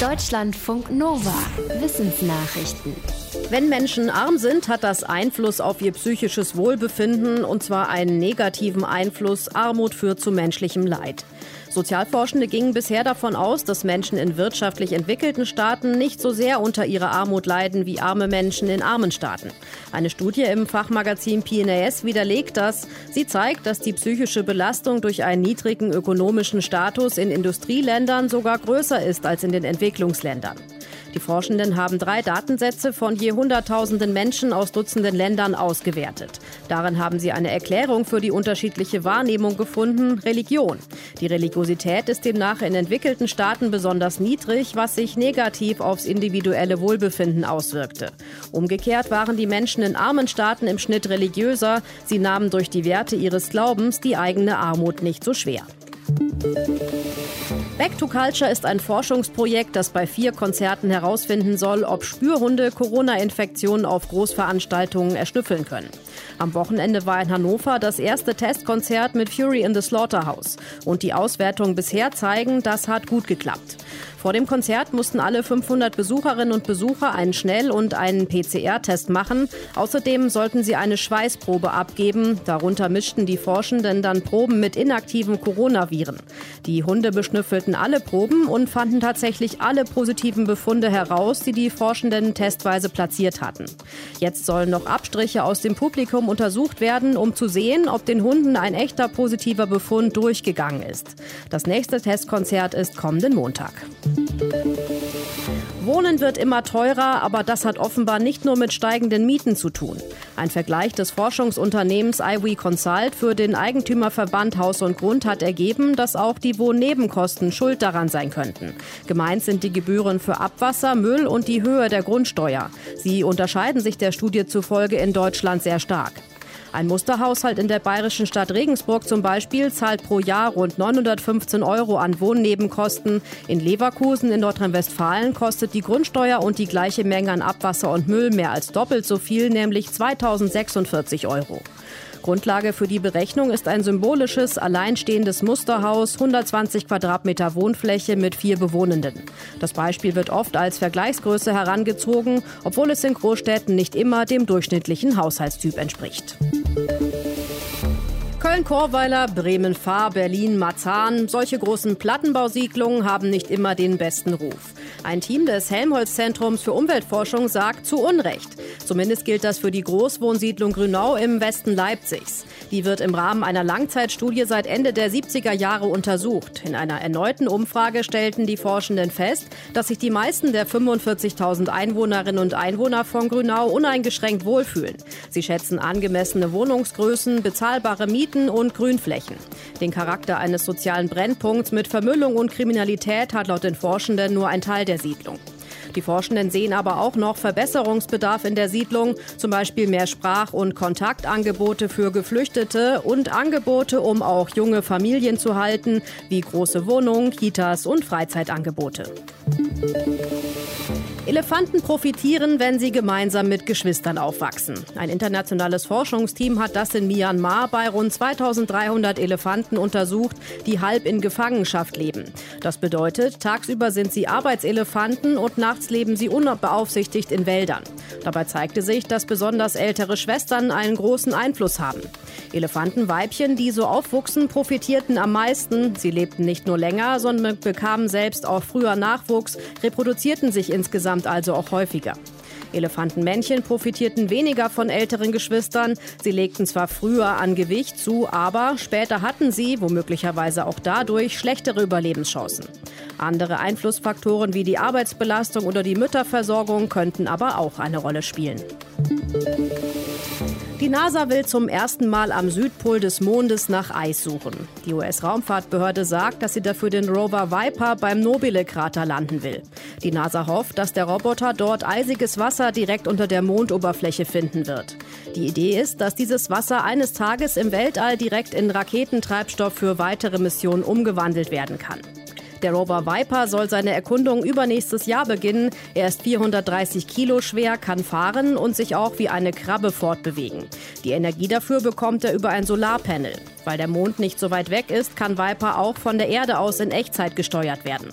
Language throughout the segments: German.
Deutschlandfunk Nova. Wissensnachrichten. Wenn Menschen arm sind, hat das Einfluss auf ihr psychisches Wohlbefinden und zwar einen negativen Einfluss. Armut führt zu menschlichem Leid. Sozialforschende gingen bisher davon aus, dass Menschen in wirtschaftlich entwickelten Staaten nicht so sehr unter ihrer Armut leiden wie arme Menschen in armen Staaten. Eine Studie im Fachmagazin PNAS widerlegt das. Sie zeigt, dass die psychische Belastung durch einen niedrigen ökonomischen Status in Industrieländern sogar größer ist als in den Entwicklungsländern. Die Forschenden haben drei Datensätze von je Hunderttausenden Menschen aus Dutzenden Ländern ausgewertet. Darin haben sie eine Erklärung für die unterschiedliche Wahrnehmung gefunden, Religion. Die Religiosität ist demnach in entwickelten Staaten besonders niedrig, was sich negativ aufs individuelle Wohlbefinden auswirkte. Umgekehrt waren die Menschen in armen Staaten im Schnitt religiöser. Sie nahmen durch die Werte ihres Glaubens die eigene Armut nicht so schwer. Back to Culture ist ein Forschungsprojekt, das bei vier Konzerten herausfinden soll, ob Spürhunde Corona-Infektionen auf Großveranstaltungen erschnüffeln können. Am Wochenende war in Hannover das erste Testkonzert mit Fury in the Slaughterhouse. Und die Auswertungen bisher zeigen, das hat gut geklappt. Vor dem Konzert mussten alle 500 Besucherinnen und Besucher einen Schnell- und einen PCR-Test machen. Außerdem sollten sie eine Schweißprobe abgeben. Darunter mischten die Forschenden dann Proben mit inaktiven Coronaviren. Die Hunde beschnüffelten alle Proben und fanden tatsächlich alle positiven Befunde heraus, die die Forschenden testweise platziert hatten. Jetzt sollen noch Abstriche aus dem Publikum untersucht werden, um zu sehen, ob den Hunden ein echter positiver Befund durchgegangen ist. Das nächste Testkonzert ist kommenden Montag. Wohnen wird immer teurer, aber das hat offenbar nicht nur mit steigenden Mieten zu tun. Ein Vergleich des Forschungsunternehmens iWe Consult für den Eigentümerverband Haus und Grund hat ergeben, dass auch die Wohnnebenkosten schuld daran sein könnten. Gemeint sind die Gebühren für Abwasser, Müll und die Höhe der Grundsteuer. Sie unterscheiden sich der Studie zufolge in Deutschland sehr stark. Ein Musterhaushalt in der bayerischen Stadt Regensburg zum Beispiel zahlt pro Jahr rund 915 Euro an Wohnnebenkosten. In Leverkusen in Nordrhein-Westfalen kostet die Grundsteuer und die gleiche Menge an Abwasser und Müll mehr als doppelt so viel, nämlich 2046 Euro. Grundlage für die Berechnung ist ein symbolisches, alleinstehendes Musterhaus, 120 Quadratmeter Wohnfläche mit vier Bewohnenden. Das Beispiel wird oft als Vergleichsgröße herangezogen, obwohl es in Großstädten nicht immer dem durchschnittlichen Haushaltstyp entspricht. Köln-Korweiler, Bremen-Fahr, Berlin-Marzahn. Solche großen Plattenbausiedlungen haben nicht immer den besten Ruf. Ein Team des Helmholtz-Zentrums für Umweltforschung sagt zu Unrecht. Zumindest gilt das für die Großwohnsiedlung Grünau im Westen Leipzigs. Die wird im Rahmen einer Langzeitstudie seit Ende der 70er Jahre untersucht. In einer erneuten Umfrage stellten die Forschenden fest, dass sich die meisten der 45.000 Einwohnerinnen und Einwohner von Grünau uneingeschränkt wohlfühlen. Sie schätzen angemessene Wohnungsgrößen, bezahlbare Mieten und Grünflächen. Den Charakter eines sozialen Brennpunkts mit Vermüllung und Kriminalität hat laut den Forschenden nur ein Teil der Siedlung. Die Forschenden sehen aber auch noch Verbesserungsbedarf in der Siedlung, zum Beispiel mehr Sprach- und Kontaktangebote für Geflüchtete und Angebote, um auch junge Familien zu halten, wie große Wohnungen, Kitas und Freizeitangebote. Elefanten profitieren, wenn sie gemeinsam mit Geschwistern aufwachsen. Ein internationales Forschungsteam hat das in Myanmar bei rund 2300 Elefanten untersucht, die halb in Gefangenschaft leben. Das bedeutet, tagsüber sind sie Arbeitselefanten und nachts leben sie unbeaufsichtigt in Wäldern. Dabei zeigte sich, dass besonders ältere Schwestern einen großen Einfluss haben. Elefantenweibchen, die so aufwuchsen, profitierten am meisten. Sie lebten nicht nur länger, sondern bekamen selbst auch früher Nachwuchs, reproduzierten sich insgesamt insgesamt also auch häufiger. Elefantenmännchen profitierten weniger von älteren Geschwistern. Sie legten zwar früher an Gewicht zu, aber später hatten sie, womöglicherweise auch dadurch, schlechtere Überlebenschancen. Andere Einflussfaktoren wie die Arbeitsbelastung oder die Mütterversorgung könnten aber auch eine Rolle spielen. Die NASA will zum ersten Mal am Südpol des Mondes nach Eis suchen. Die US-Raumfahrtbehörde sagt, dass sie dafür den Rover Viper beim Nobile-Krater landen will. Die NASA hofft, dass der Roboter dort eisiges Wasser direkt unter der Mondoberfläche finden wird. Die Idee ist, dass dieses Wasser eines Tages im Weltall direkt in Raketentreibstoff für weitere Missionen umgewandelt werden kann. Der Rover Viper soll seine Erkundung übernächstes Jahr beginnen. Er ist 430 Kilo schwer, kann fahren und sich auch wie eine Krabbe fortbewegen. Die Energie dafür bekommt er über ein Solarpanel. Weil der Mond nicht so weit weg ist, kann Viper auch von der Erde aus in Echtzeit gesteuert werden.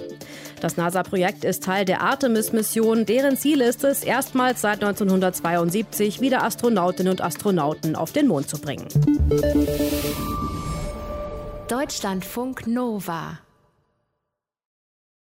Das NASA-Projekt ist Teil der Artemis-Mission, deren Ziel ist es, erstmals seit 1972 wieder Astronautinnen und Astronauten auf den Mond zu bringen. Deutschlandfunk Nova